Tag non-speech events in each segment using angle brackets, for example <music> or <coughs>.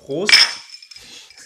Prost.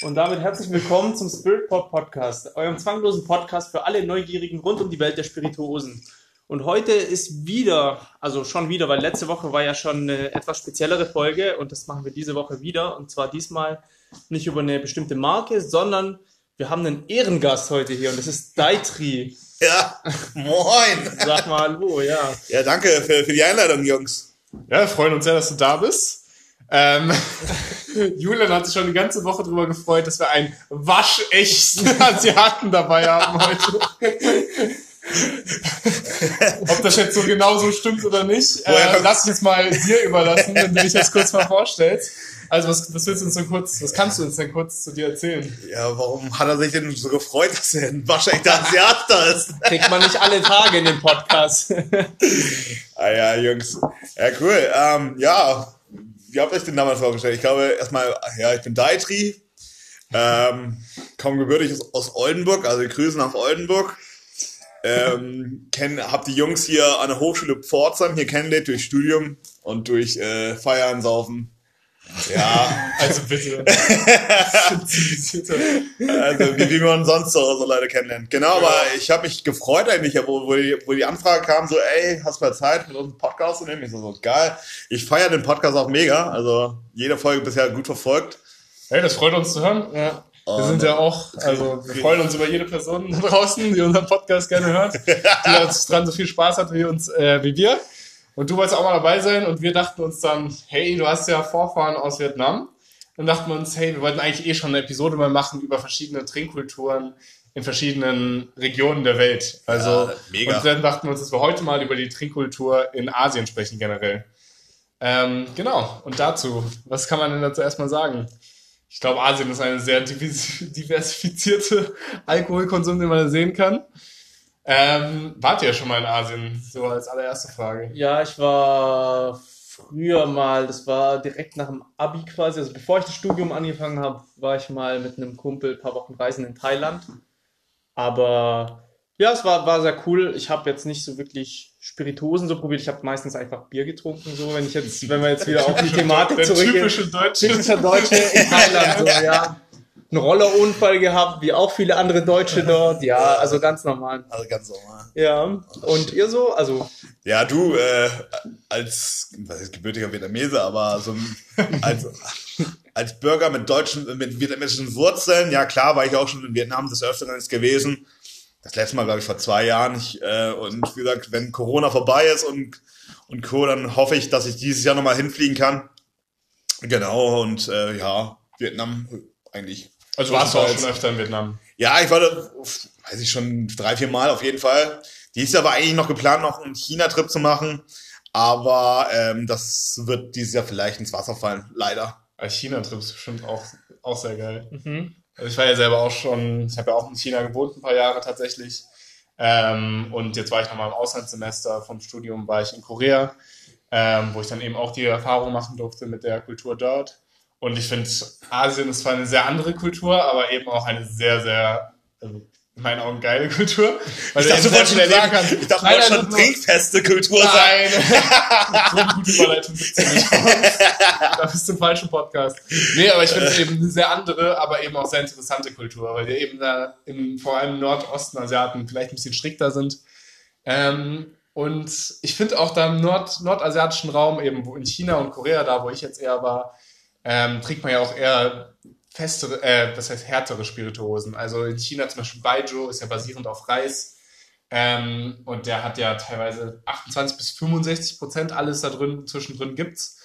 Und damit herzlich willkommen zum Spirit Pop Podcast, eurem zwanglosen Podcast für alle Neugierigen rund um die Welt der Spirituosen. Und heute ist wieder, also schon wieder, weil letzte Woche war ja schon eine etwas speziellere Folge und das machen wir diese Woche wieder. Und zwar diesmal nicht über eine bestimmte Marke, sondern wir haben einen Ehrengast heute hier und das ist Daitri. Ja, moin. Sag mal Hallo, ja. Ja, danke für, für die Einladung, Jungs. Ja, wir freuen uns sehr, dass du da bist. Ähm, <laughs> Julian hat sich schon die ganze Woche darüber gefreut, dass wir einen waschechten <laughs> Asiaten dabei haben heute. Ob das jetzt so genau so stimmt oder nicht, äh, lass ich jetzt mal dir überlassen, wenn du dich jetzt kurz mal vorstellst. Also was, was willst du uns denn kurz, was kannst du uns denn kurz zu dir erzählen? Ja, warum hat er sich denn so gefreut, dass er ein waschechter Asiat da ist? Kriegt man nicht alle Tage in den Podcast. ah ja, Jungs. Ja, cool. Ähm, ja, wie habt ihr euch denn damals vorgestellt? Ich glaube erstmal, ja, ich bin Daitri, ähm, komme gebürtig aus, aus Oldenburg, also Grüße nach Oldenburg. Ähm, kenn, hab die Jungs hier an der Hochschule Pforzheim hier kennengelernt durch Studium und durch äh, Feiern, Saufen. Ja. Also bitte. <laughs> also wie, wie man sonst so, so Leute kennenlernt. Genau, ja. aber ich habe mich gefreut eigentlich, wo, wo, die, wo die Anfrage kam, so, ey, hast du mal Zeit, mit uns einen Podcast zu nehmen? Ich so, so geil. Ich feiere den Podcast auch mega, also jede Folge bisher gut verfolgt. Hey, das freut uns zu hören. Ja. Wir sind ja auch, also wir freuen uns über jede Person da <laughs> draußen, die unseren Podcast gerne hört, die <laughs> uns dran so viel Spaß hat wie uns, äh, wie wir. Und du wolltest auch mal dabei sein und wir dachten uns dann, hey, du hast ja Vorfahren aus Vietnam. Dann dachten wir uns, hey, wir wollten eigentlich eh schon eine Episode mal machen über verschiedene Trinkkulturen in verschiedenen Regionen der Welt. Also, ja, mega. und dann dachten wir uns, dass wir heute mal über die Trinkkultur in Asien sprechen generell. Ähm, genau. Und dazu, was kann man denn dazu erstmal sagen? Ich glaube, Asien ist eine sehr <laughs> diversifizierte Alkoholkonsum, den man da sehen kann. Ähm, wart ihr schon mal in Asien? So als allererste Frage. Ja, ich war früher mal, das war direkt nach dem Abi quasi, also bevor ich das Studium angefangen habe, war ich mal mit einem Kumpel ein paar Wochen reisen in Thailand. Aber ja, es war, war sehr cool. Ich habe jetzt nicht so wirklich Spirituosen so probiert. Ich habe meistens einfach Bier getrunken, so wenn ich jetzt, wenn wir jetzt wieder <laughs> auf die Thematik zurückgehen. Typische Deutsche. Typischer Deutsche in Thailand, so, ja einen Rollerunfall gehabt, wie auch viele andere Deutsche dort. Ja, also ganz normal. Also ganz normal. Ja. Und ihr so? Also. Ja, du, äh, als, was ist gebürtiger Vietnamese, aber so <laughs> als, als Bürger mit deutschen, mit vietnamesischen Wurzeln, ja klar, war ich auch schon in Vietnam des Öfteren gewesen. Das letzte Mal, glaube ich, vor zwei Jahren. Ich, äh, und wie gesagt, wenn Corona vorbei ist und, und Co., dann hoffe ich, dass ich dieses Jahr nochmal hinfliegen kann. Genau, und äh, ja, Vietnam eigentlich also warst du auch schon öfter in Vietnam? Ja, ich war da, weiß ich schon, drei, vier Mal auf jeden Fall. Dieses Jahr war eigentlich noch geplant, noch einen China-Trip zu machen. Aber ähm, das wird dieses Jahr vielleicht ins Wasser fallen, leider. China-Trip ist bestimmt auch, auch sehr geil. Mhm. Also ich war ja selber auch schon, ich habe ja auch in China gewohnt, ein paar Jahre tatsächlich. Ähm, und jetzt war ich nochmal im Auslandssemester vom Studium, war ich in Korea, ähm, wo ich dann eben auch die Erfahrung machen durfte mit der Kultur dort. Und ich finde, Asien ist zwar eine sehr andere Kultur, aber eben auch eine sehr, sehr, also in meinen Augen geile Kultur. Weil ich dachte, du wolltest schon erleben kannst. Ich dachte, du wolltest schon trinkfeste Kultur sein. so eine gute Überleitung gibt's ja nicht. da bist du im falschen Podcast. Nee, aber ich finde es eben eine sehr andere, aber eben auch sehr interessante Kultur, weil die eben da im, vor allem Nordosten Asiaten vielleicht ein bisschen strikter sind. Ähm, und ich finde auch da im Nord nordasiatischen Raum, eben wo in China und Korea, da wo ich jetzt eher war, ähm, trinkt man ja auch eher festere, äh, das heißt härtere Spirituosen. Also in China zum Beispiel Baijiu ist ja basierend auf Reis. Ähm, und der hat ja teilweise 28 bis 65 Prozent alles da drin, zwischendrin gibt's.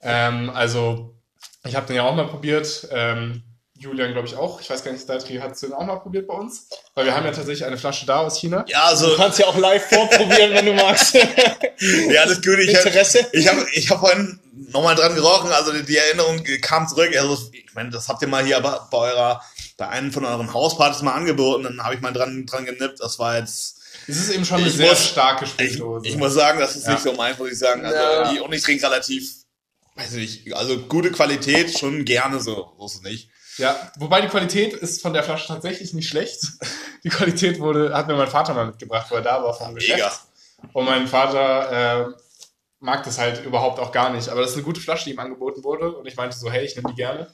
Ähm, also ich habe den ja auch mal probiert. Ähm, Julian, glaube ich, auch. Ich weiß gar nicht, Datri hat es den auch mal probiert bei uns. Weil wir haben ja tatsächlich eine Flasche da aus China. Ja, also. Du kannst ja auch live vorprobieren, wenn du magst. <laughs> ja, alles gut. Ich Interesse? ich habe ich hab vorhin nochmal dran gerochen, also die, die, Erinnerung kam zurück. Also, ich meine, das habt ihr mal hier bei, bei eurer, bei einem von euren Hauspartys mal angeboten, dann habe ich mal dran, dran genippt. Das war jetzt. Es ist eben schon eine sehr muss, starke Spirituose. Ich, ich, muss sagen, das ist ja. nicht so meins, muss ich sagen. Also, ja. die, und ich trinke relativ, weiß ich nicht, also gute Qualität schon gerne so, so ist es nicht. Ja, wobei die Qualität ist von der Flasche tatsächlich nicht schlecht. <laughs> Die Qualität wurde, hat mir mein Vater mal mitgebracht, weil er da war vom Geschäft. Mega. Und mein Vater äh, mag das halt überhaupt auch gar nicht. Aber das ist eine gute Flasche, die ihm angeboten wurde. Und ich meinte so, hey, ich nehme die gerne.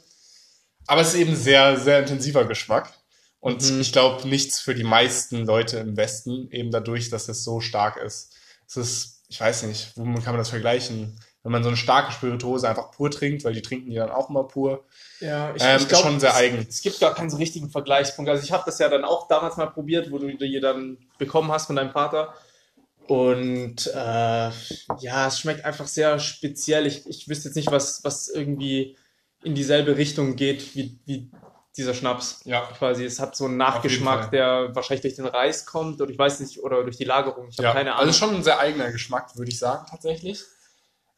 aber es ist eben sehr, sehr intensiver Geschmack. Und Mhm. ich glaube, nichts für die meisten Leute im Westen, eben dadurch, dass es so stark ist. Es ist, ich weiß nicht, womit kann man das vergleichen? Wenn man so eine starke Spirituose einfach pur trinkt, weil die trinken die dann auch immer pur. Ja, ich, Ähm, ich glaube, schon sehr eigen. Es gibt gar keinen so richtigen Vergleichspunkt. Also ich habe das ja dann auch damals mal probiert, wo du die dann bekommen hast von deinem Vater. Und äh, ja, es schmeckt einfach sehr speziell. Ich, ich wüsste jetzt nicht, was, was irgendwie in dieselbe Richtung geht wie, wie dieser Schnaps. Ja. Quasi, es hat so einen Nachgeschmack, der wahrscheinlich durch den Reis kommt oder ich weiß nicht, oder durch die Lagerung. Ich habe Ja, keine Ahnung. also schon ein sehr eigener Geschmack, würde ich sagen, tatsächlich.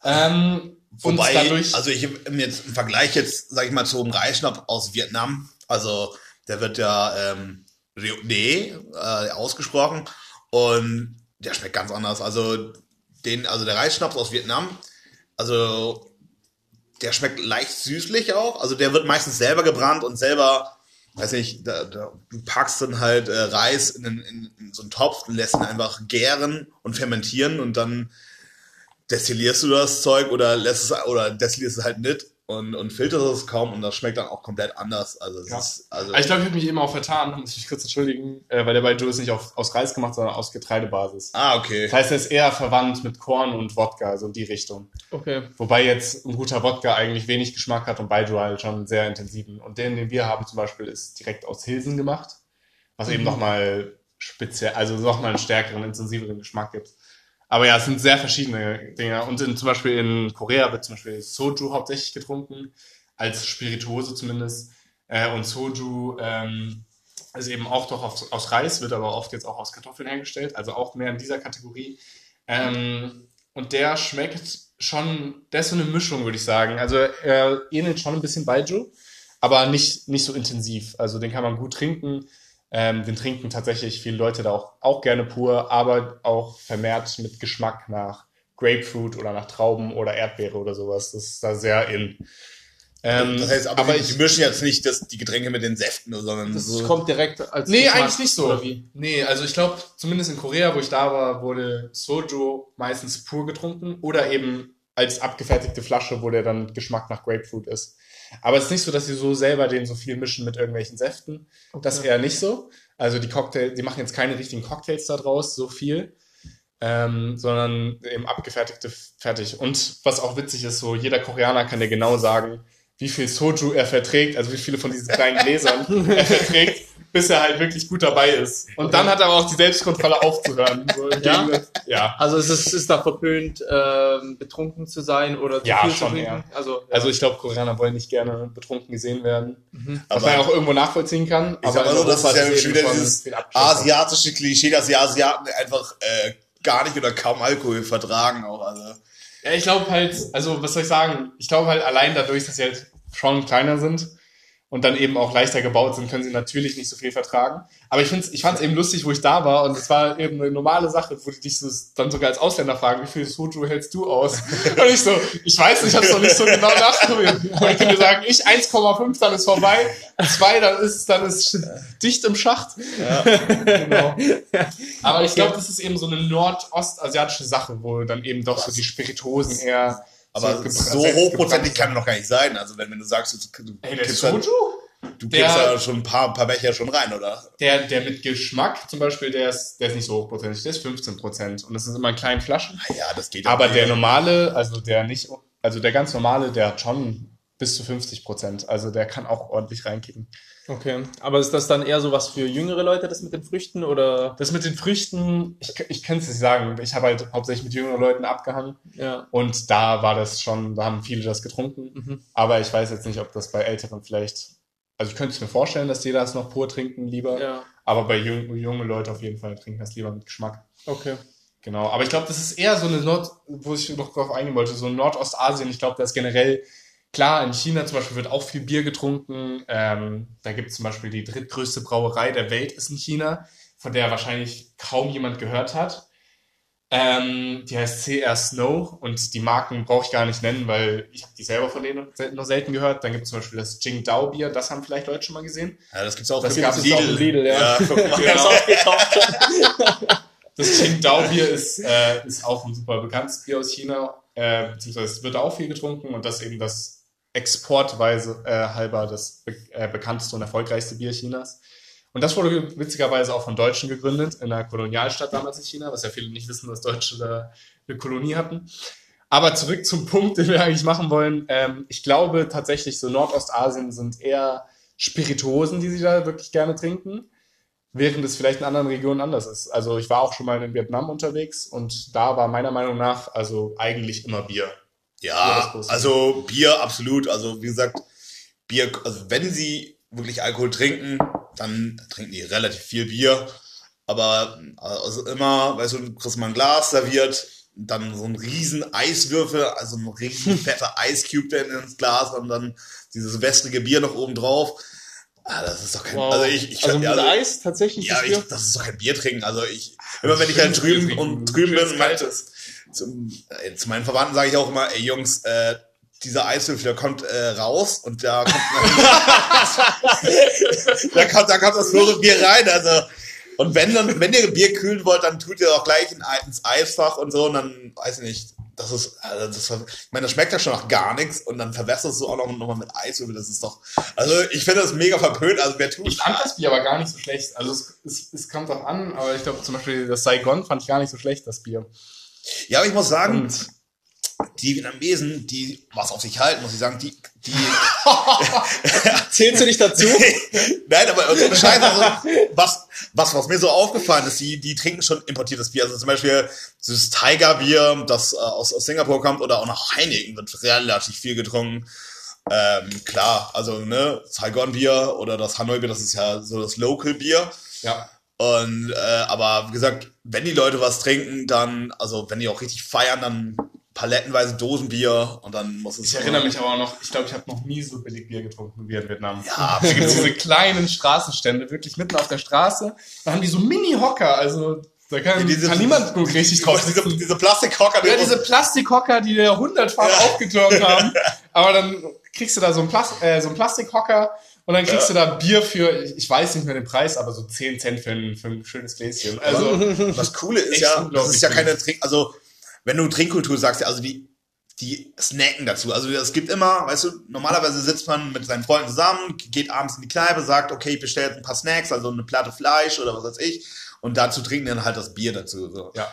Ähm, und Wobei, dadurch, also ich im jetzt im Vergleich jetzt, sag ich mal, zum Reisschnapp aus Vietnam, also der wird ja ähm, Rioné äh, ausgesprochen und der schmeckt ganz anders. Also den, also der Reisschnaps aus Vietnam, also der schmeckt leicht süßlich auch. Also der wird meistens selber gebrannt und selber, weiß nicht, da, da, du packst dann halt äh, Reis in, in, in so einen Topf und lässt ihn einfach gären und fermentieren und dann destillierst du das Zeug oder lässt es oder destillierst es halt nicht und, und filterst es kaum und das schmeckt dann auch komplett anders. Also, Ja. ist, also ich glaube, ich habe mich eben auch vertan, <laughs> muss ich mich kurz entschuldigen, äh, weil der bei Joe ist nicht auf, aus Reis gemacht, sondern aus Getreidebasis. ah, okay. Das heißt, er ist eher verwandt mit Korn und Wodka, so in die Richtung. okay. Wobei jetzt ein guter Wodka eigentlich wenig Geschmack hat und Baijiu halt schon einen sehr intensiven. Und den, den wir haben zum Beispiel, ist direkt aus Hilsen gemacht, was eben Mhm. nochmal speziell, also nochmal einen stärkeren, intensiveren Geschmack gibt. Aber ja, es sind sehr verschiedene Dinge. Und in, zum Beispiel in Korea wird zum Beispiel Soju hauptsächlich getrunken, als Spirituose zumindest. Äh, und Soju ähm, ist eben auch doch aus, aus Reis, wird aber oft jetzt auch aus Kartoffeln hergestellt, also auch mehr in dieser Kategorie. Ähm, und der schmeckt schon, der ist so eine Mischung, würde ich sagen. Also er ähnelt schon ein bisschen Baijiu, aber nicht, nicht so intensiv. Also den kann man gut trinken. Ähm, den trinken tatsächlich viele Leute da auch, auch gerne pur, aber auch vermehrt mit Geschmack nach Grapefruit oder nach Trauben oder Erdbeere oder sowas. Das ist da sehr in. Ähm, das heißt, aber, aber ich, die mischen jetzt nicht das, die Getränke mit den Säften, sondern Das so. kommt direkt als Nee, Geschmack, eigentlich nicht so. Oder wie? Nee, also ich glaube, zumindest in Korea, wo ich da war, wurde Soju meistens pur getrunken oder eben als abgefertigte Flasche, wo der dann Geschmack nach Grapefruit ist. Aber es ist nicht so, dass sie so selber den so viel mischen mit irgendwelchen Säften. Das Okay. eher nicht so. Also die Cocktails, die machen jetzt keine richtigen Cocktails da draus, so viel. Ähm, sondern eben abgefertigte fertig. Und was auch witzig ist, so jeder Koreaner kann dir genau sagen, wie viel Soju er verträgt, also wie viele von diesen kleinen <laughs> Gläsern er verträgt, bis er halt wirklich gut dabei ist. Und dann hat er aber auch die Selbstkontrolle aufzuhören. <laughs> So Ja? Ja. Also es ist, ist da verpönt, ähm, betrunken zu sein oder zu Ja, viel zu schon trinken. Also, Also ich glaube, Koreaner wollen nicht gerne betrunken gesehen werden. Mhm. Was Aber- man ja auch irgendwo nachvollziehen kann. Ich in so, das ist ja schon wieder dieses asiatische Klischee, dass die Asiaten einfach äh, gar nicht oder kaum Alkohol vertragen auch. Also. Ja, ich glaube halt, also was soll ich sagen? Ich glaube halt allein dadurch, dass sie halt schon kleiner sind und dann eben auch leichter gebaut sind, können sie natürlich nicht so viel vertragen. Aber ich find's, ich fand es eben lustig, wo ich da war und es war eben eine normale Sache, wo die dich so dann sogar als Ausländer fragen, wie viel Soju hältst du aus? <laughs> Und ich so, ich weiß nicht, ich hab's noch nicht so genau nachprobiert. Aber ich kann dir sagen, ich 1,5, dann ist vorbei, zwei, dann ist dann ist dicht im Schacht. Genau. Aber ich glaube, das ist eben so eine nordostasiatische Sache, wo dann eben doch so die Spirituosen eher Aber so selbst hochprozentig kann er noch gar nicht sein. Also wenn, wenn du sagst, du, du, Ey, der kippst da- Soju? du der- kippst da schon ein paar, paar Becher schon rein, oder? Der, der mit Geschmack zum Beispiel, der ist, der ist nicht so hochprozentig, der ist 15 Prozent. Und das sind immer in kleinen Flaschen. Ah ja, das geht Aber der nicht. normale, also der nicht, also der ganz normale, der hat schon bis zu 50 Prozent. Also der kann auch ordentlich reinkicken. Okay. Aber ist das dann eher so was für jüngere Leute, das mit den Früchten? Oder Das mit den Früchten, ich, ich kann es nicht sagen. Ich habe halt hauptsächlich mit jüngeren Leuten abgehangen. ja. Und da war das schon, da haben viele das getrunken. Mhm. Aber ich weiß jetzt nicht, ob das bei Älteren vielleicht, also ich könnte es mir vorstellen, dass die das noch pur trinken lieber. Ja. Aber bei jung, junge Leute auf jeden Fall trinken das lieber mit Geschmack. Okay. Genau. Aber ich glaube, das ist eher so eine Nord, wo ich noch drauf eingehen wollte, so Nordostasien. Ich glaube, da ist generell, klar, in China zum Beispiel wird auch viel Bier getrunken. Ähm, da gibt es zum Beispiel die drittgrößte Brauerei der Welt ist in China, von der wahrscheinlich kaum jemand gehört hat. Ähm, die heißt CR Snow und die Marken brauche ich gar nicht nennen, weil ich habe die selber von denen noch sel- noch selten gehört. Dann gibt es zum Beispiel das Jingdao Bier, das haben vielleicht Leute schon mal gesehen. Ja, das gibt's auch Das gab's jetzt auch im Lidl, ja. <laughs> auch gekauft. Das Qingdao Bier ist, äh, ist auch ein super bekanntes Bier aus China, äh, beziehungsweise es wird auch viel getrunken und das eben das exportweise äh, halber das be äh, bekannteste und erfolgreichste Bier Chinas. Und das wurde witzigerweise auch von Deutschen gegründet, in der Kolonialstadt damals in China, was ja viele nicht wissen, dass Deutsche da eine Kolonie hatten. Aber zurück zum Punkt, den wir eigentlich machen wollen. Ähm, ich glaube tatsächlich, so Nordostasien sind eher Spirituosen, die sie da wirklich gerne trinken, während es vielleicht in anderen Regionen anders ist. Also ich war auch schon mal in Vietnam unterwegs und da war meiner Meinung nach also eigentlich immer Bier. Ja, also Bier absolut. Also wie gesagt, Bier, also wenn sie wirklich Alkohol trinken, dann trinken die relativ viel Bier. Aber also immer, weißt du, du kriegst mal ein Glas serviert, dann so ein riesen Eiswürfel, also ein riesen <laughs> fetter Eiscube dann ins Glas und dann dieses wässrige Bier noch oben drauf. Ah, das ist doch kein, Wow. also ich, ich also also, Eis tatsächlich ja, das ich, das ist doch kein Bier trinken. Also ich, immer wenn ich halt drüben und drüben bin, mein, kaltes. Zum, äh, zu meinen Verwandten sage ich auch immer, ey Jungs, äh, dieser Eiswürfel, der kommt äh, raus und da kommt, <laughs> <laughs> da kommt, da kommt das pure Bier rein. Also und wenn dann, wenn ihr Bier kühlen wollt, dann tut ihr auch gleich in, ins Eisfach und so und dann weiß ich nicht. Das ist, also das, ich meine, das schmeckt ja schon nach gar nichts und dann verwässerst du auch noch, noch mal mit Eiswürfel. Das ist doch, also ich finde das mega verpönt. Also wer tut, Ich fand das Bier aber gar nicht so schlecht. Also es, es, es kommt auch an, aber ich glaube zum Beispiel das Saigon fand ich gar nicht so schlecht, das Bier. Ja, aber ich muss sagen, Und die Vietnamesen, die was auf sich halten, muss ich sagen, die, die <laughs> Zählst du dich dazu? Nein, aber so eine Scheiße, also, was, was, was mir so aufgefallen ist, die, die trinken schon importiertes Bier. Also zum Beispiel dieses Tiger-Bier, das äh, aus, aus Singapur kommt, oder auch noch Heineken wird relativ viel getrunken. Ähm, klar, also ne, Saigon-Bier oder das Hanoi-Bier, das ist ja so das Local-Bier. ja, Und äh, aber wie gesagt, wenn die Leute was trinken, dann, also wenn die auch richtig feiern, dann palettenweise Dosenbier und dann muss es. ich erinnere mich aber noch, ich glaube, ich habe noch nie so billig Bier getrunken wie in Vietnam. Ja, Da gibt diese kleinen Straßenstände, wirklich mitten auf der Straße. Da haben die so Mini-Hocker, also da kann, Ja, diese- kann niemand gut richtig <laughs> drauf diese, diese Plastikhocker, Ja, die- diese Plastikhocker, die wir hundertfach Ja. aufgetürmt <laughs> haben. Aber dann kriegst du da so einen, Plas äh, so einen Plastikhocker und dann kriegst du da Bier für, ich weiß nicht mehr den Preis, aber so 10 Cent für ein, für ein schönes Gläschen. Also, Das Coole ist ja, das ist ja keine Trink, also wenn du Trinkkultur sagst, ja, also die, die snacken dazu. Also es gibt immer, weißt du, normalerweise sitzt man mit seinen Freunden zusammen, geht abends in die Kneipe, sagt, okay, ich bestelle jetzt ein paar Snacks, also eine Platte Fleisch oder was weiß ich, und dazu trinken dann halt das Bier dazu. So. ja.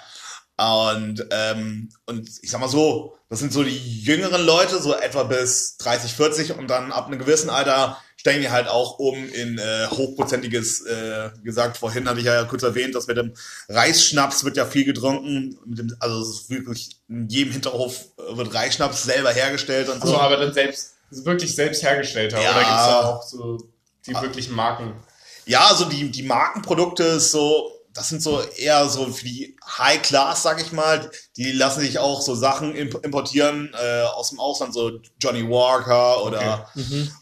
Und, ähm, und ich sag mal so, das sind so die jüngeren Leute, so etwa bis 30, 40 und dann ab einem gewissen Alter steigen die halt auch um in äh, hochprozentiges, äh, gesagt, vorhin hatte ich ja kurz erwähnt, dass mit dem Reisschnaps wird ja viel getrunken, mit dem, also es ist wirklich in jedem Hinterhof wird Reisschnaps selber hergestellt und so. So, aber dann selbst, wirklich selbst hergestellter. Ja. Oder gibt's da auch so die wirklichen Marken? Ja, also die, die Markenprodukte ist so, das sind so eher so für die High Class, sag ich mal. Die lassen sich auch so Sachen imp importieren äh, aus dem Ausland, so Johnny Walker oder,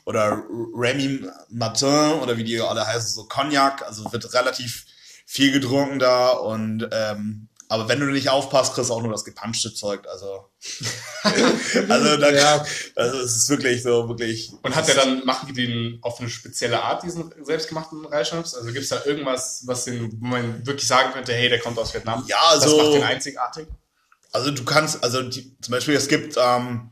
oder Remy Martin oder wie die alle heißen, so Cognac. Also wird relativ viel getrunken da und ähm, aber wenn du nicht aufpasst, kriegst du auch nur das gepanschte Zeug. Also, <laughs> also, da, Ja. also es ist wirklich so, wirklich. Und hat der dann, machen die den auf eine spezielle Art, diesen selbstgemachten Reisschnaps? Also gibt's da irgendwas, was den, wo man wirklich sagen könnte, hey, der kommt aus Vietnam? Ja, Das also- macht den einzigartig? Also du kannst, also die, zum Beispiel, es gibt ähm,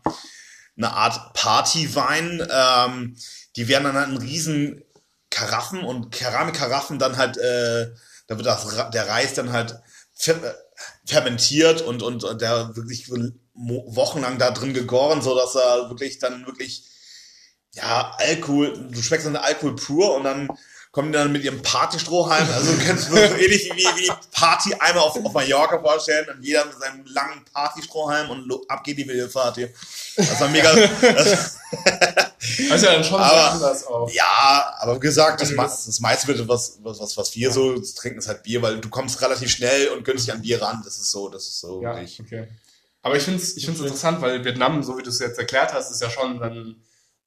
eine Art Partywein, ähm, die werden dann halt in riesen Karaffen und Keramikkaraffen dann halt, äh, da wird das, der Reis dann halt fermentiert und, und, und der wirklich wochenlang da drin gegoren, so dass er wirklich dann wirklich, ja, Alkohol, du schmeckst dann Alkohol pur und dann kommen die dann mit ihrem Partystrohhalm, also du kannst dir so <laughs> ähnlich wie, wie Party einmal auf, auf Mallorca vorstellen und jeder mit seinem langen Partystrohhalm und ab geht die Party. Das war mega, das, ja <laughs> dann schon Aber- anders auch. ja, aber wie gesagt, das, Also das- das meiste wird, was, was, was, was wir so trinken, ist halt Bier, weil du kommst relativ schnell und günstig an Bier ran. Das ist so, das ist so. Ja, wirklich- okay. Aber ich finde es ich find's interessant, weil Vietnam, so wie du es jetzt erklärt hast, ist ja schon dann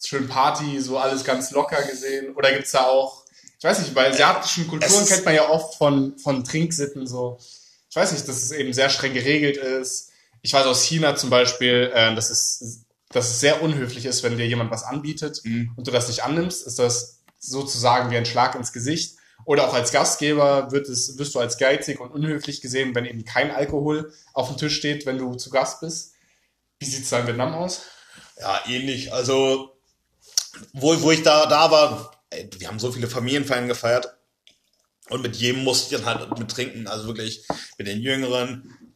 schön Party, so alles ganz locker gesehen. Oder gibt's da auch, ich weiß nicht, bei asiatischen Kulturen kennt man ja oft von, von Trinksitten so. Ich weiß nicht, dass es eben sehr streng geregelt ist. Ich weiß aus China zum Beispiel, äh, dass, es, dass es sehr unhöflich ist, wenn dir jemand was anbietet Mhm. und du das nicht annimmst, ist das sozusagen wie ein Schlag ins Gesicht. Oder auch als Gastgeber wird es, wirst du als geizig und unhöflich gesehen, wenn eben kein Alkohol auf dem Tisch steht, wenn du zu Gast bist. Wie sieht's da in Vietnam aus? Ja, ähnlich. Also, wo, wo ich da, da war, wir haben so viele Familienfeiern gefeiert. Und mit jedem musste ich dann halt mit trinken. Also wirklich mit den Jüngeren,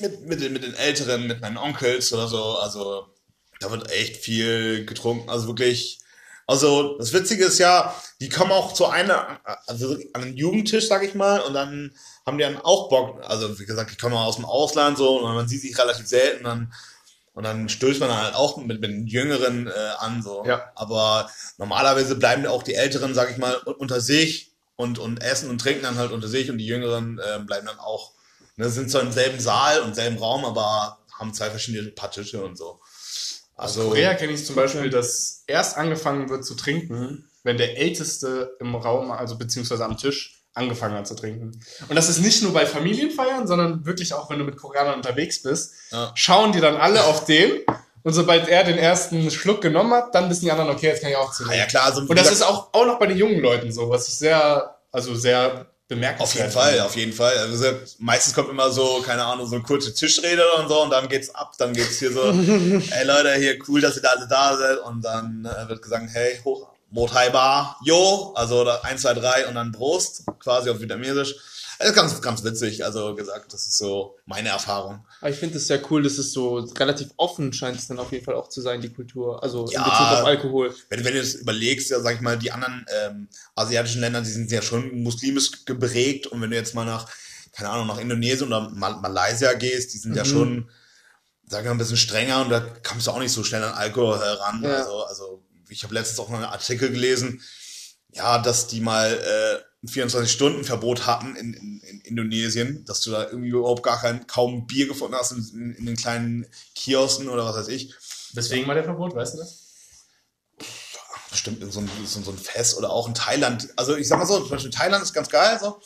mit, mit, den, mit den Älteren, mit meinen Onkels oder so. Also da wird echt viel getrunken. Also wirklich. Also das Witzige ist ja, die kommen auch zu einer, also an einen Jugendtisch, sag ich mal, und dann haben die dann auch Bock. Also wie gesagt, die kommen aus dem Ausland so und man sieht sich relativ selten. Dann und dann stößt man halt auch mit, mit den Jüngeren äh, an. so. Ja. Aber normalerweise bleiben auch die Älteren, sag ich mal, unter sich und, und essen und trinken dann halt unter sich und die Jüngeren äh, bleiben dann auch, ne, sind zwar im selben Saal und selben Raum, aber haben zwei verschiedene paar Tische und so. Also, Korea kenne ich zum Beispiel, dass erst angefangen wird zu trinken, wenn der Älteste im Raum, also beziehungsweise am Tisch, angefangen hat zu trinken. Und das ist nicht nur bei Familienfeiern, sondern wirklich auch, wenn du mit Koreanern unterwegs bist, Ja. schauen die dann alle auf den und sobald er den ersten Schluck genommen hat, dann wissen die anderen, okay, jetzt kann ich auch zu ah, ja klar, also, Und das ist auch, auch noch bei den jungen Leuten so, was ich sehr, also sehr bemerkenswert Auf jeden Fall, auf jeden Fall. Also meistens kommt immer so, keine Ahnung, so eine kurze Tischrede und so und dann geht's ab, dann geht's hier so, <laughs> ey Leute, hier cool, dass ihr da alle da seid und dann äh, wird gesagt, hey, hoch, Motai Bar, yo, also da 1, 2, 3 und dann Prost, quasi auf Vietnamesisch. Das ist ganz, ganz witzig, also gesagt, das ist so meine Erfahrung. Aber ich finde es sehr cool, dass es so relativ offen scheint es dann auf jeden Fall auch zu sein, die Kultur. Also Ja. in Bezug auf Alkohol. Wenn, wenn du das überlegst, ja, sag ich mal, die anderen ähm, asiatischen Länder, die sind ja schon muslimisch geprägt und wenn du jetzt mal nach, keine Ahnung, nach Indonesien oder Mal Malaysia gehst, die sind ja Mhm. schon, sag ich mal, ein bisschen strenger und da kommst du auch nicht so schnell an Alkohol heran. Ja. Also, also ich habe letztens auch noch einen Artikel gelesen, ja, dass die mal äh, ein 24-Stunden-Verbot hatten in, in, in Indonesien, dass du da irgendwie überhaupt gar kein, kaum Bier gefunden hast in, in, den kleinen Kiosken oder was weiß ich. Deswegen war der Verbot, weißt du das? bestimmt in so ein, so, so ein Fest oder auch in Thailand. Also ich sag mal so, zum Beispiel Thailand ist ganz geil so.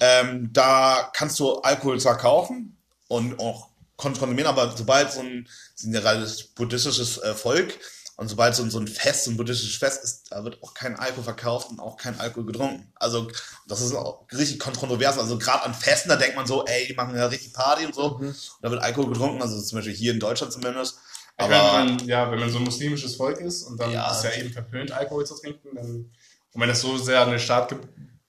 Ähm, da kannst du Alkohol zwar kaufen und auch konsumieren, aber sobald so ein, gerade das buddhistisches äh, Volk und sobald so ein, so ein Fest, so ein buddhistisches Fest ist, da wird auch kein Alkohol verkauft und auch kein Alkohol getrunken. Also das ist auch richtig kontrovers. Also gerade an Festen, da denkt man so, ey, die machen ja richtig Party und so. Und da wird Alkohol getrunken, also zum Beispiel hier in Deutschland zumindest. Aber wenn man, ja, wenn man so ein muslimisches Volk ist und dann Ja. ist ja eben verpönt, Alkohol zu trinken, dann, und wenn das so sehr an den Staat ge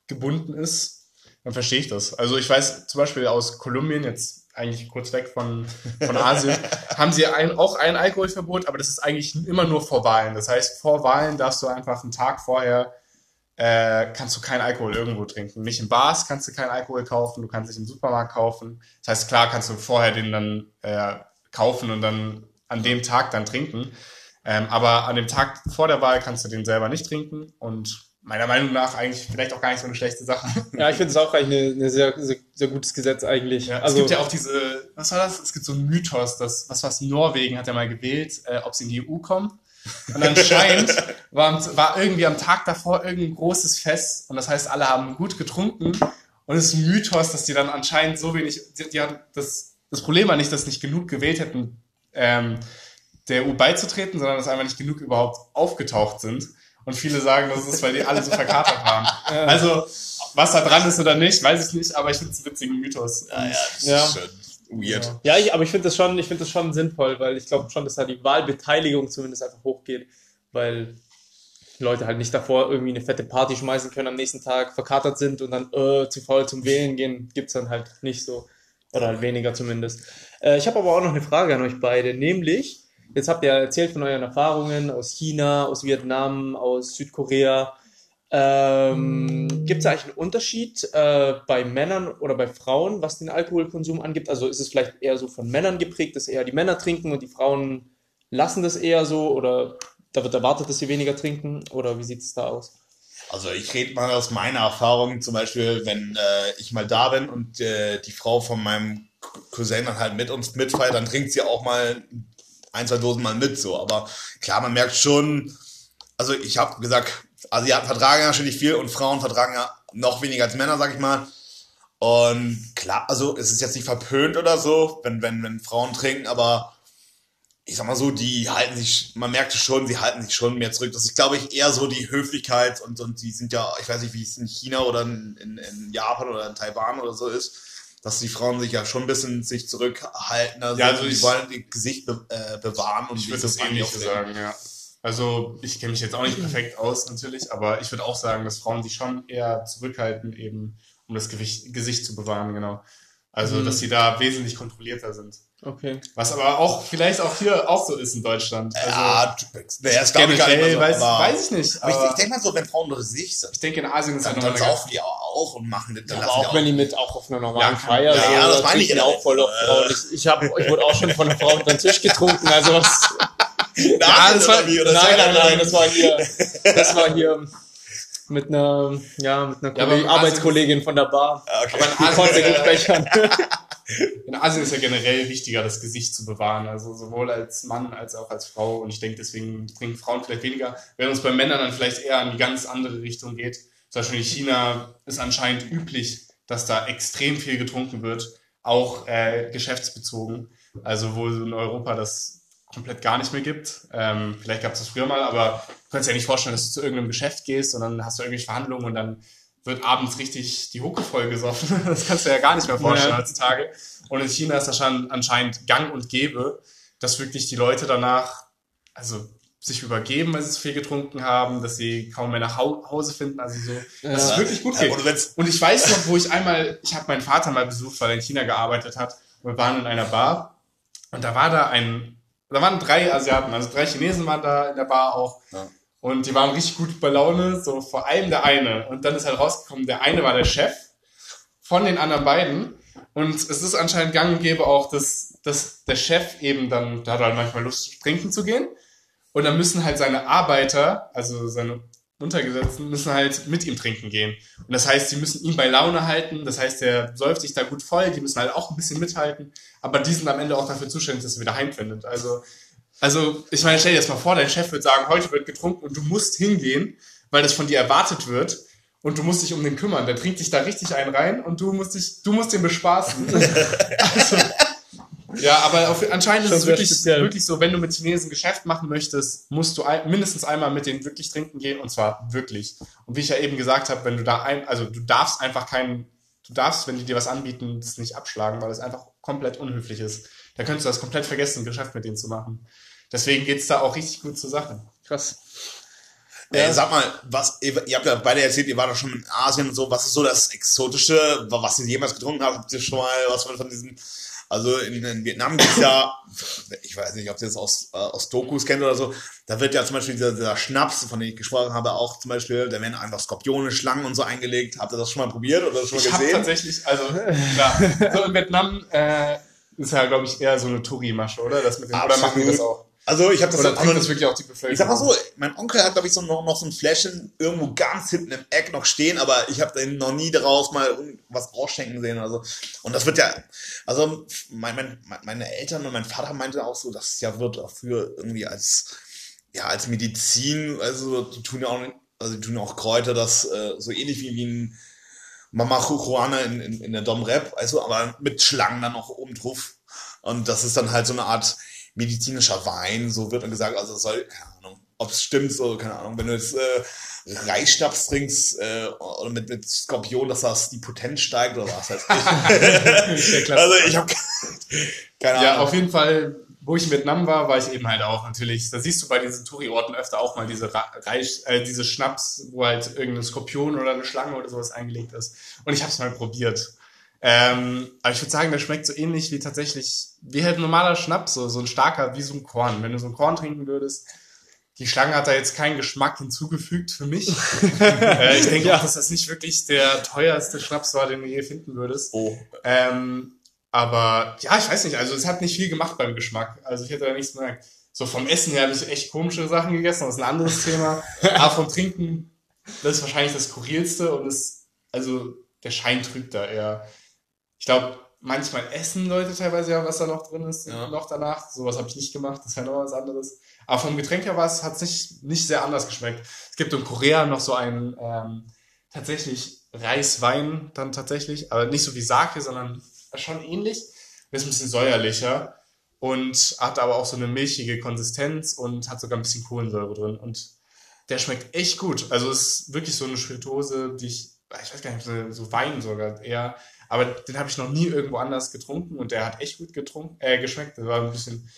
gebunden ist, dann verstehe ich das. Also ich weiß zum Beispiel aus Kolumbien, jetzt eigentlich kurz weg von, <laughs> von Asien, haben sie ein, auch ein Alkoholverbot, aber das ist eigentlich immer nur vor Wahlen. Das heißt, vor Wahlen darfst du einfach einen Tag vorher äh, kannst du keinen Alkohol irgendwo trinken. Nicht in Bars kannst du keinen Alkohol kaufen, du kannst nicht im Supermarkt kaufen. Das heißt, klar kannst du vorher den dann äh, kaufen und dann an dem Tag dann trinken. Ähm, aber an dem Tag vor der Wahl kannst du den selber nicht trinken und meiner Meinung nach eigentlich vielleicht auch gar nicht so eine schlechte Sache. <laughs> Ja, ich finde es auch eigentlich eine sehr, sehr, sehr gutes Gesetz eigentlich. Ja, also, es gibt ja auch diese, was war das? Es gibt so einen Mythos, dass, was war's, Norwegen hat ja mal gewählt, äh, ob sie in die EU kommen. Und anscheinend <laughs> war, war irgendwie am Tag davor irgendein großes Fest und das heißt, alle haben gut getrunken und es ist ein Mythos, dass die dann anscheinend so wenig, die, die haben das, das Problem war nicht, dass nicht genug gewählt hätten, ähm, der EU beizutreten, sondern dass einfach nicht genug überhaupt aufgetaucht sind. Und viele sagen, das ist, weil die alle so verkatert waren. <laughs> Also, was da dran ist oder nicht, weiß ich nicht, aber ich finde es einen witzigen Mythos. ja, ja, Ja. weird. Ja. ja, ich, aber ich finde das schon, ich finde das schon sinnvoll, weil ich glaube schon, dass da die Wahlbeteiligung zumindest einfach hochgeht, weil Leute halt nicht davor irgendwie eine fette Party schmeißen können, am nächsten Tag verkatert sind und dann äh, zu faul zum Wählen gehen, gibt's dann halt nicht so. Oder halt weniger zumindest. Äh, ich habe aber auch noch eine Frage an euch beide, nämlich, jetzt habt ihr erzählt von euren Erfahrungen aus China, aus Vietnam, aus Südkorea. Ähm, Gibt es eigentlich einen Unterschied äh, bei Männern oder bei Frauen, was den Alkoholkonsum angibt? Also ist es vielleicht eher so von Männern geprägt, dass eher die Männer trinken und die Frauen lassen das eher so? Oder da wird erwartet, dass sie weniger trinken? Oder wie sieht es da aus? Also ich rede mal aus meiner Erfahrung, zum Beispiel, wenn äh, ich mal da bin und äh, die Frau von meinem Cousin dann halt mit uns mitfeiert, dann trinkt sie auch mal ein, zwei Dosen mal mit so. Aber klar, man merkt schon, also ich habe gesagt, Asiaten vertragen ja schon nicht viel und Frauen vertragen ja noch weniger als Männer, sag ich mal. Und klar, also es ist jetzt nicht verpönt oder so, wenn, wenn, wenn Frauen trinken, aber ich sag mal so, die halten sich, man merkt es schon, sie halten sich schon mehr zurück. Das ist, glaube ich, eher so die Höflichkeit und, und die sind ja, ich weiß nicht, wie es in China oder in, in, in Japan oder in Taiwan oder so ist. Dass die Frauen sich ja schon ein bisschen sich zurückhalten. Also, Ja, also die ich- wollen ihr Gesicht be äh, bewahren und Ich würde das ähnlich auftreten. sagen, ja. Also ich kenne mich jetzt auch nicht perfekt aus natürlich, aber ich würde auch sagen, dass Frauen sich schon eher zurückhalten, eben um das Gewicht, Gesicht zu bewahren, genau. Also Mhm. dass sie da wesentlich kontrollierter sind. Okay. Was aber auch vielleicht auch hier auch so ist in Deutschland. Also Ja, naja, das glaube ich gar nicht so, weiß, aber, weiß ich nicht. aber ich, Aber ich denke mal so, wenn Frauen unter sich sind, ich denke in Asien ist dann, halt dann saufen die auch und machen das. Dann Aber lassen auch wenn die mit auch auf einer normalen Ja, Feier ja, sind, ja, das da meine ich ja. auch voll auf Frauen. Ich, ich, hab, ich wurde auch schon von einer Frau unter den Tisch getrunken. Also was, <laughs> Ja, das war, wie, oder nein, nein, nein, das war hier, das war hier mit einer, ja, mit einer Ja, aber Arbeitskollegin von der Bar. Ja, okay. Aber in Die konnte gut bechern. <laughs> in Asien ist ja generell wichtiger, das Gesicht zu bewahren. Also sowohl als Mann als auch als Frau. Und ich denke, deswegen trinken Frauen vielleicht weniger. Während es bei Männern dann vielleicht eher in die ganz andere Richtung geht. Zum Beispiel in China ist anscheinend üblich, dass da extrem viel getrunken wird. Auch äh, geschäftsbezogen. Also wo in Europa das komplett gar nicht mehr gibt. Ähm, vielleicht gab es das früher mal, aber du kannst dir ja nicht vorstellen, dass du zu irgendeinem Geschäft gehst und dann hast du irgendwelche Verhandlungen und dann wird abends richtig die Hucke voll gesoffen. <laughs> Das kannst du ja gar nicht mehr vorstellen Ja. heutzutage. Und in China ist das schon anscheinend gang und gäbe, dass wirklich die Leute danach, also sich übergeben, weil sie zu viel getrunken haben, dass sie kaum mehr nach Hau Hause finden, also so, dass es Ja. wirklich gut Ja, geht. Und ich weiß noch, wo ich einmal, ich habe meinen Vater mal besucht, weil er in China gearbeitet hat. Und wir waren in einer Bar und da war da ein, da waren drei Asiaten, also drei Chinesen waren da in der Bar auch. Ja. Und die waren richtig gut bei Laune, so vor allem der eine. Und dann ist halt rausgekommen, der eine war der Chef von den anderen beiden. Und es ist anscheinend gang und gäbe auch, dass, dass der Chef eben dann, der hat halt manchmal Lust, trinken zu gehen. Und dann müssen halt seine Arbeiter, also seine Untergesetzten, müssen halt mit ihm trinken gehen. Und das heißt, die müssen ihn bei Laune halten. Das heißt, der säuft sich da gut voll. Die müssen halt auch ein bisschen mithalten. Aber die sind am Ende auch dafür zuständig, dass er wieder heimfindet. Also, also, ich meine, stell dir das mal vor, dein Chef wird sagen, heute wird getrunken und du musst hingehen, weil das von dir erwartet wird. Und du musst dich um den kümmern. Der trinkt dich da richtig einen rein und du musst dich, du musst den bespaßen. <laughs> also, ja, aber auf, anscheinend ist Schon es sehr wirklich, speziell. wirklich so, wenn du mit Chinesen Geschäft machen möchtest, musst du ein, mindestens einmal mit denen wirklich trinken gehen und zwar wirklich. Und wie ich ja eben gesagt habe, wenn du da ein, also du darfst einfach keinen, du darfst, wenn die dir was anbieten, das nicht abschlagen, weil es einfach komplett unhöflich ist. Da könntest du das komplett vergessen, ein Geschäft mit denen zu machen. Deswegen geht's da auch richtig gut zur Sache. Krass. Äh, sag mal, was, ihr, ihr habt ja beide erzählt, ihr wart doch schon in Asien und so. Was ist so das Exotische, was ihr jemals getrunken habt? Habt ihr schon mal was von, von diesen, also in, in Vietnam gibt's ja, ich weiß nicht, ob ihr das aus, äh, aus Dokus kennt oder so, da wird ja zum Beispiel dieser, dieser Schnaps, von dem ich gesprochen habe, auch zum Beispiel, da werden einfach Skorpione, Schlangen und so eingelegt. Habt ihr das schon mal probiert oder schon mal Ich habe gesehen? tatsächlich, also klar, so in Vietnam äh, ist ja, glaube ich, eher so eine Touri-Masche, oder? Das mit den, oder machen die das auch? Also ich habe das noch- das wirklich auch die Bevölkerung? Ich sag mal so, mein Onkel hat, glaube ich, so noch, noch so ein Fläschchen irgendwo ganz hinten im Eck noch stehen, aber ich habe den noch nie daraus mal was ausschenken sehen oder so. Und das wird ja, also mein, mein, meine Eltern und mein Vater meinte auch so, das ja wird dafür irgendwie als, ja, als Medizin, also die tun ja auch, also die tun ja auch Kräuter, das äh, so ähnlich wie, wie ein Mama Juana in, in, in der Dom Rep, also aber mit Schlangen dann noch oben drauf. Und das ist dann halt so eine Art medizinischer Wein, so wird dann gesagt, also soll, keine Ahnung, ob es stimmt, so, keine Ahnung, wenn du jetzt äh, Reisschnaps trinkst äh, oder mit, mit Skorpion, dass das die Potenz steigt oder was heißt ich. <laughs> Also ich habe keine Ja, Ahnung. auf jeden Fall, wo ich in Vietnam war, war ich eben halt auch natürlich. Da siehst du bei diesen Touri-Orten öfter auch mal diese Ra- Reich, äh, diese Schnaps, wo halt irgendein Skorpion oder eine Schlange oder sowas eingelegt ist. Und ich habe es mal probiert. Ähm, aber ich würde sagen, der schmeckt so ähnlich wie tatsächlich, wie halt ein normaler Schnaps, so, so ein starker, wie so ein Korn. Wenn du so ein Korn trinken würdest, die Schlange hat da jetzt keinen Geschmack hinzugefügt für mich. <laughs> äh, ich denke Ja. auch, dass das nicht wirklich der teuerste Schnaps war, den du je finden würdest. Oh. Ähm, aber ja, ich weiß nicht, also es hat nicht viel gemacht beim Geschmack. Also ich hätte da nichts gemerkt. So vom Essen her habe ich echt komische Sachen gegessen, das ist ein anderes Thema. <laughs> Aber vom Trinken, das ist wahrscheinlich das Skurrilste und es, also der Schein trügt da eher. Ich glaube, manchmal essen Leute teilweise ja, was da noch drin ist, Ja. noch danach. Sowas habe ich nicht gemacht, das wäre noch was anderes. Aber vom Getränk her war es, hat nicht, nicht sehr anders geschmeckt. Es gibt in Korea noch so einen ähm, tatsächlich Reiswein dann tatsächlich, aber nicht so wie Sake, sondern schon ähnlich. Der ist ein bisschen säuerlicher und hat aber auch so eine milchige Konsistenz und hat sogar ein bisschen Kohlensäure drin und der schmeckt echt gut. Also es ist wirklich so eine Spirituose, die ich ich weiß gar nicht, so, Wein sogar eher. Aber den habe ich noch nie irgendwo anders getrunken und der hat echt gut getrunken, äh, geschmeckt. Der war ein bisschen,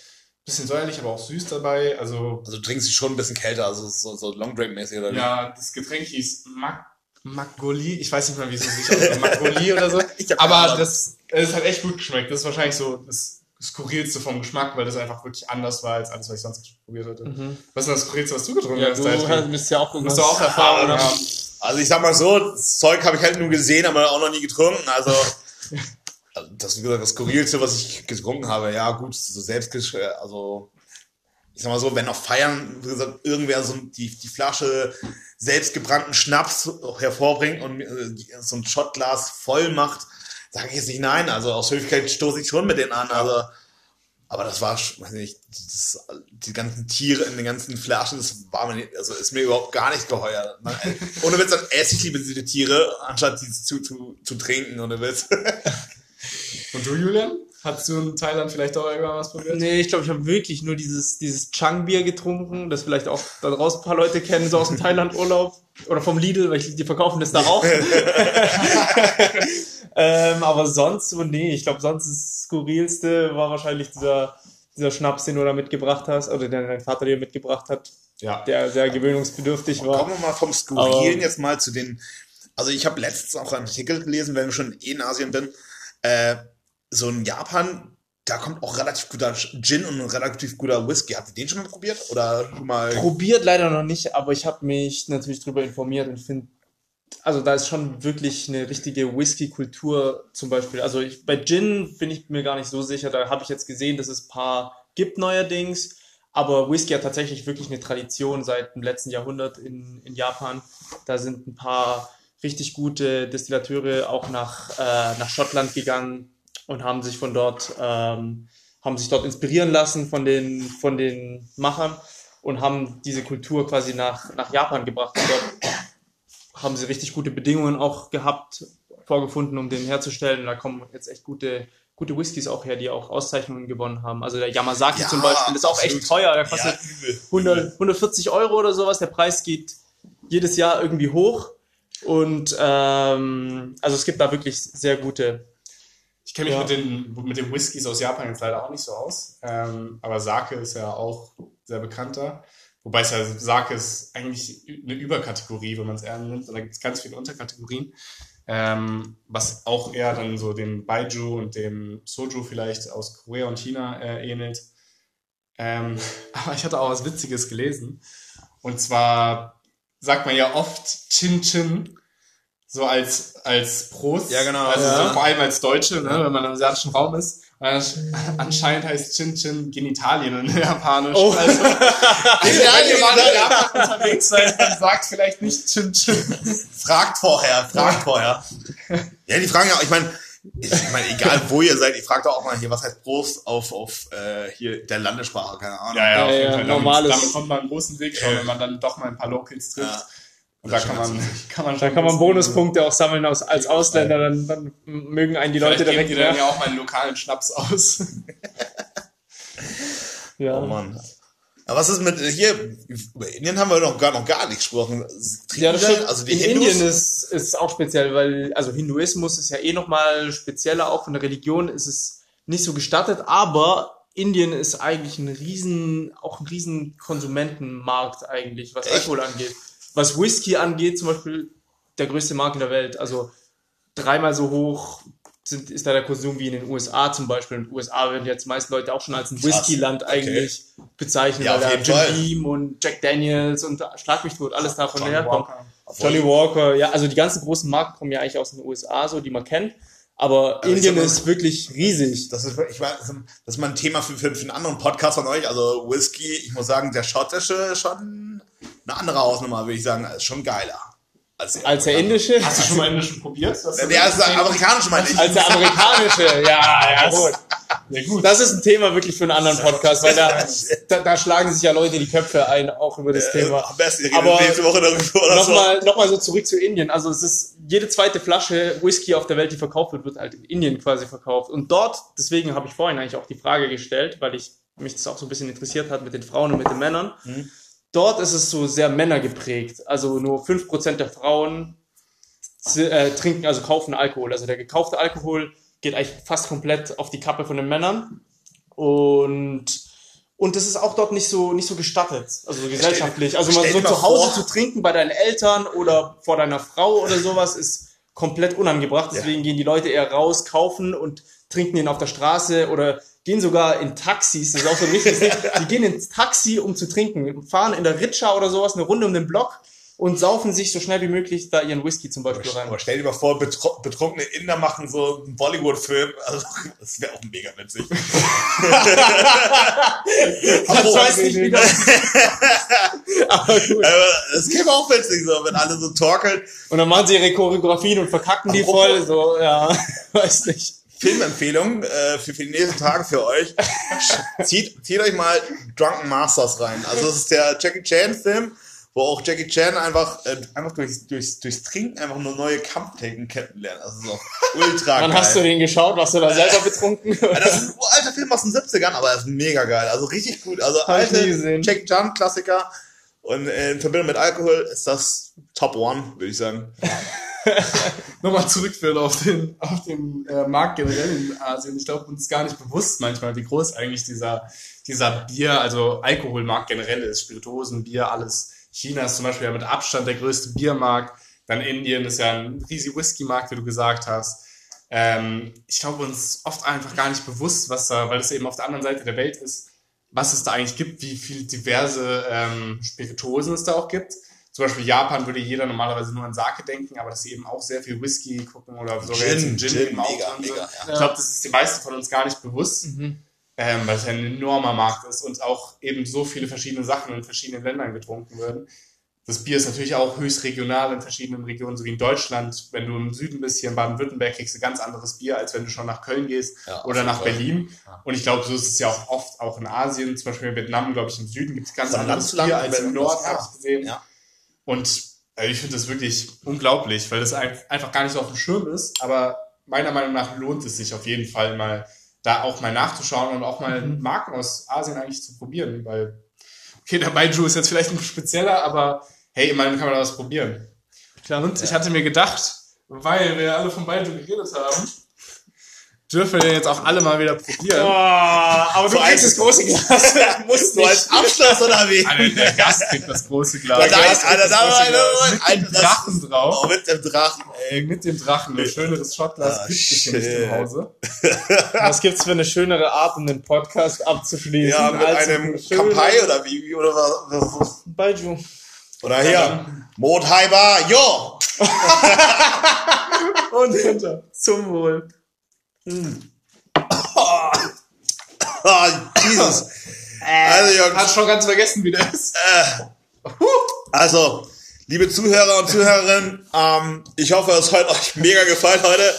bisschen säuerlich, aber auch süß dabei. Also, Also du trinkst schon ein bisschen kälter, also so, so Long Drink mäßig oder ja, das Getränk hieß Mag Magoli. Ich weiß nicht mal, wie es sich ausspricht. Magoli <laughs> oder so. Aber das, es hat echt gut geschmeckt. Das ist wahrscheinlich so das skurrilste vom Geschmack, weil das einfach wirklich anders war als alles, was ich sonst probiert hatte. Was ist denn das skurrilste, was du getrunken Ja, hast? du bist ja auch Du hast doch auch Erfahrung, oder? ja. Also ich sag mal so, das Zeug habe ich halt nur gesehen, aber auch noch nie getrunken. Also <laughs> also das wie gesagt das skurrilste, was ich getrunken habe. Ja gut, so selbst also ich sag mal so, wenn auf Feiern wie gesagt, irgendwer so die, die Flasche selbstgebrannten Schnaps hervorbringt und äh, so ein Shotglas voll macht, sage ich jetzt nicht nein. Also aus Höflichkeit stoße ich schon mit denen an. Also aber das war, weiß nicht, das, die ganzen Tiere in den ganzen Flaschen, das war mir nicht, also ist mir überhaupt gar nicht geheuer. Man, ohne Witz, dann esse ich lieber diese Tiere, anstatt sie zu, zu, zu trinken, ohne Witz. Und du, Julian? Hast du in Thailand vielleicht auch irgendwann was probiert? Nee, ich glaube, ich habe wirklich nur dieses, dieses Chang-Bier getrunken, das vielleicht auch da draußen ein paar Leute kennen, so aus dem Thailand-Urlaub. Oder vom Lidl, weil ich, die verkaufen das da auch. <laughs> ähm, aber sonst so, nee, ich glaube, sonst das Skurrilste war wahrscheinlich dieser, dieser Schnaps, den du da mitgebracht hast, oder den dein Vater dir mitgebracht hat, Ja. der sehr gewöhnungsbedürftig war. Kommen wir mal vom Skurrilen Aber- jetzt mal zu den, also ich habe letztens auch einen Artikel gelesen, wenn ich schon eh in Asien bin, äh, so in Japan, da kommt auch relativ guter Gin und ein relativ guter Whisky. Habt ihr den schon mal probiert? Oder mal? Probiert leider noch nicht, aber ich habe mich natürlich darüber informiert und finde, also da ist schon wirklich eine richtige Whisky-Kultur zum Beispiel. Also ich, bei Gin bin ich mir gar nicht so sicher. Da habe ich jetzt gesehen, dass es ein paar gibt neuerdings. Aber Whisky hat tatsächlich wirklich eine Tradition seit dem letzten Jahrhundert in, in Japan. Da sind ein paar richtig gute Destillateure auch nach, äh, nach Schottland gegangen und haben sich von dort, ähm, haben sich dort inspirieren lassen von den, von den Machern und haben diese Kultur quasi nach, nach Japan gebracht. Und dort haben sie richtig gute Bedingungen auch gehabt, vorgefunden, um den herzustellen. Und da kommen jetzt echt gute, gute Whiskys auch her, die auch Auszeichnungen gewonnen haben. Also der Yamazaki Ja, zum Beispiel ist auch echt teuer. Der kostet Ja, übel. 100, 140 Euro oder sowas. Der Preis geht jedes Jahr irgendwie hoch. Und ähm, also es gibt da wirklich sehr gute. Ich kenne mich Ja. mit, den, mit den Whiskys aus Japan jetzt leider auch nicht so aus. Ähm, aber Sake ist ja auch sehr bekannter. Wobei es ja Sake ist eigentlich eine Überkategorie, wenn man es eher nimmt. Und da gibt es ganz viele Unterkategorien. Ähm, was auch eher dann so dem Baiju und dem Soju vielleicht aus Korea und China äh, ähnelt. Ähm, <laughs> aber ich hatte auch was Witziges gelesen. Und zwar sagt man ja oft Chin Chin so als, als Prost. Ja, genau. Also Ja. so vor allem als Deutsche, ne, wenn man im asiatischen Raum ist. Anscheinend heißt Chin Chin Genitalien in Japanisch. Oh. Also, <laughs> also wenn ihr mal in Japan unterwegs seid, dann sagt vielleicht nicht Chin Chin. Fragt vorher, fragt vorher. Ja, die fragen ja auch, ich meine, ich meine, egal wo ihr seid, ihr fragt doch auch mal hier, was heißt Prost auf, auf äh, hier der Landessprache, keine Ahnung. Ja, ja, auf Ja, jeden ja, Fall. Damit, normales- damit kommt man einen großen Weg schon, wenn man dann doch mal ein paar Locals trifft. Ja. Und da kann man, <laughs> kann man Da kann man Bonuspunkte auch sammeln aus, als Ausländer, dann, dann mögen einen die Vielleicht Leute geben direkt die dann ja auch meinen lokalen Schnaps aus. <laughs> Ja. Oh Mann. Aber was ist mit hier? Über Indien haben wir noch gar noch gar nicht gesprochen. Trinken Ja, das stimmt. also die in Hindus, Indien ist ist auch speziell, weil also Hinduismus ist ja eh noch mal spezieller, auch von der Religion ist es nicht so gestattet, aber Indien ist eigentlich ein riesen, auch ein riesen Konsumentenmarkt eigentlich, was Echt? Alkohol angeht. Was Whisky angeht, zum Beispiel der größte Markt in der Welt. Also dreimal so hoch sind, ist da der Konsum wie in den USA zum Beispiel. Und USA werden jetzt meist Leute auch schon als ein. Whisky-Land eigentlich bezeichnen, Ja, weil da Jim. Beam und Jack Daniels und Schlag mich tot, alles davon Johnny herkommt. Walker. Johnny Walker, ja, also die ganzen großen Marken kommen ja eigentlich aus den USA, so die man kennt. Aber Also Indien ist wirklich riesig. das ist, ich weiß, das ist mal ein Thema für, für, für einen anderen Podcast von euch. Also Whisky, ich muss sagen, der schottische schon eine andere Hausnummer, würde ich sagen, ist schon geiler. Als, Als der indische, Hast du schon mal indischen probiert? Das Der, der ist der amerikanische, meine ich. als der amerikanische, ja, <laughs> ja, gut. Ja, gut. Das ist ein Thema wirklich für einen anderen Podcast, weil da, da, da schlagen sich ja Leute die Köpfe ein, auch über das Thema. Am besten, wir reden Aber nächste Woche darüber oder so. Nochmal, so zurück zu Indien. Also es ist jede zweite Flasche Whisky auf der Welt, die verkauft wird, wird halt in Indien quasi verkauft. Und dort, deswegen habe ich vorhin eigentlich auch die Frage gestellt, weil ich mich das auch so ein bisschen interessiert hat mit den Frauen und mit den Männern. Dort ist es so sehr männergeprägt. Also nur 5% der Frauen äh, trinken, also kaufen Alkohol. Also der gekaufte Alkohol geht eigentlich fast komplett auf die Kappe von den Männern. Und, und das ist auch dort nicht so, nicht so gestattet, also so gesellschaftlich. Also mal so zu Hause vor- zu trinken bei deinen Eltern oder vor deiner Frau oder sowas ist komplett unangebracht. Deswegen gehen die Leute eher raus, kaufen und trinken ihn auf der Straße oder gehen sogar in Taxis. Das ist auch so ein wichtiges Ding. Die gehen ins Taxi, um zu trinken, fahren in der Ritscha oder sowas eine Runde um den Block und saufen sich so schnell wie möglich da ihren Whisky zum Beispiel rein. Aber stell dir mal vor, betro betrunkene Inder machen so einen Bollywood-Film. Also, das wäre auch mega witzig. <laughs> <laughs> Ich weiß nicht, wie das <laughs> Aber gut. Aber es käme auch witzig, so, wenn alle so torkeln. Und dann machen sie ihre Choreografien und verkacken die voll, so, ja, weiß nicht. Filmempfehlung äh, für, für die nächsten Tage für euch. zieht, zieht euch mal Drunken Masters rein. Also es ist der Jackie Chan Film, wo auch Jackie Chan einfach, äh, einfach durchs, durchs, durchs Trinken einfach nur neue Kampftechniken kennenlernt. Also auch ultra Wann geil. hast du den geschaut? Warst du da selber betrunken? Ja, Das ist ein alter Film aus den 70ern, aber er ist mega geil. Also richtig gut. Also alte. Jackie Chan Klassiker. Und in Verbindung mit Alkohol ist das Top One, würde ich sagen. <laughs> Nochmal zurückführen auf den, auf den äh, Markt generell in Asien. Ich glaube, uns ist gar nicht bewusst manchmal, wie groß eigentlich dieser, dieser Bier, also Alkoholmarkt generell ist. Spirituosen, Bier, alles. China ist zum Beispiel ja mit Abstand der größte Biermarkt. Dann Indien ist ja ein riesiger Whisky-Markt, wie du gesagt hast. Ähm, ich glaube, uns oft einfach gar nicht bewusst, was da, weil es eben auf der anderen Seite der Welt ist, was es da eigentlich gibt, wie viel diverse ähm, Spirituosen es da auch gibt. Zum Beispiel Japan würde jeder normalerweise nur an Sake denken, aber dass sie eben auch sehr viel Whisky gucken oder sogar Gin, eben auch mega, mega. Ja. Ich glaube, das ist den meisten von uns gar nicht bewusst, Mhm. ähm, weil es ja ein enormer Markt ist und auch eben so viele verschiedene Sachen in verschiedenen Ländern getrunken werden. Das Bier ist natürlich auch höchst regional in verschiedenen Regionen, so wie in Deutschland. Wenn du im Süden bist, hier in Baden-Württemberg, kriegst du ganz anderes Bier, als wenn du schon nach Köln gehst Ja, oder nach Fall. Berlin. Und ich glaube, so ist es ja auch oft auch in Asien, zum Beispiel in Vietnam, glaube ich, im Süden gibt es ganz anderes Land Bier als im Norden, habe ich gesehen. Ja. Und äh, ich finde das wirklich unglaublich, weil das ein- einfach gar nicht so auf dem Schirm ist. Aber meiner Meinung nach lohnt es sich auf jeden Fall mal, da auch mal nachzuschauen und auch mal Marken aus Asien eigentlich zu probieren. Weil, okay, der Baiju ist jetzt vielleicht ein spezieller, aber hey, immerhin kann man da was probieren. Klar. Und ich hatte mir gedacht, weil wir alle von Baiju geredet haben, dürfen wir den jetzt auch alle mal wieder probieren. Oh, aber So <laughs> du kriegst das große Glas. Muss So als Abschluss oder wie? Alter, der Gast kriegt das große Glas. Nein, Der Gast kriegt Alter, das da Glas. eine- Mit ein- dem Drachen drauf. Oh, mit dem Drachen. Ey, mit dem Drachen. Ein schöneres Shotglas Ah, gibt es hier nicht im Hause. <laughs> Was gibt's für eine schönere Art, um den Podcast abzuschließen? Ja, mit als einem Kampai oder wie, oder was, was Baiju. Oder hier, Mothaiber, jo! <laughs> Und runter. Zum Wohl. Oh, <coughs> Jesus. Also, Jungs, Hat schon ganz vergessen, wie der ist. also, liebe Zuhörer und Zuhörerinnen, ähm, ich hoffe, es hat euch mega gefallen heute.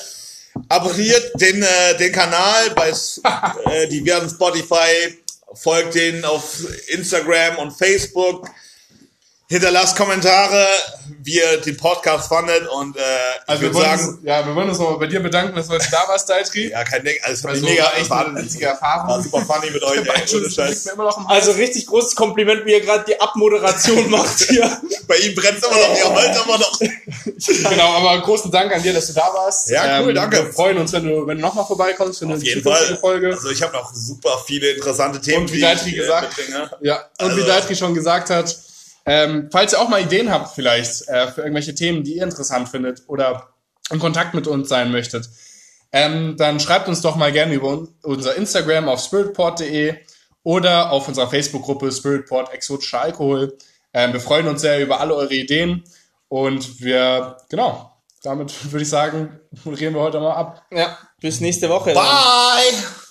Abonniert den, äh, den Kanal bei <laughs> äh, diversen Spotify, folgt denen auf Instagram und Facebook. Hinterlasst Kommentare, wie ihr den Podcast fandet und äh, ich Also wir würde wollen, sagen, uns, ja, wir wollen uns nochmal bei dir bedanken, dass du heute da warst, Daitri. ja, kein Ding, also Also mega war echt eine witzige war Erfahrung. super funny mit euch, <laughs> ey, ohne Scheiß. Also richtig großes Kompliment, wie ihr gerade die Abmoderation <laughs> macht hier. Bei ihm brennt immer noch, ihr heult immer noch. <laughs> Genau, aber großen Dank an dir, dass du da warst. Ähm, Ja, cool, danke. Wir freuen uns, wenn du, wenn du nochmal vorbeikommst für eine Auf jeden Fall. Folge. Also ich habe noch super viele interessante Themen. Und wie äh, gesagt-. Ja, und wie Also- Deitri schon gesagt hat, ähm, falls ihr auch mal Ideen habt vielleicht äh, für irgendwelche Themen, die ihr interessant findet oder in Kontakt mit uns sein möchtet, ähm, dann schreibt uns doch mal gerne über un unser Instagram auf spiritport.de oder auf unserer Facebook-Gruppe Spiritport Exotischer Alkohol. Ähm, wir freuen uns sehr über alle eure Ideen und wir, genau, damit <laughs> würde ich sagen, moderieren wir heute mal ab. Ja, bis nächste Woche. Bye!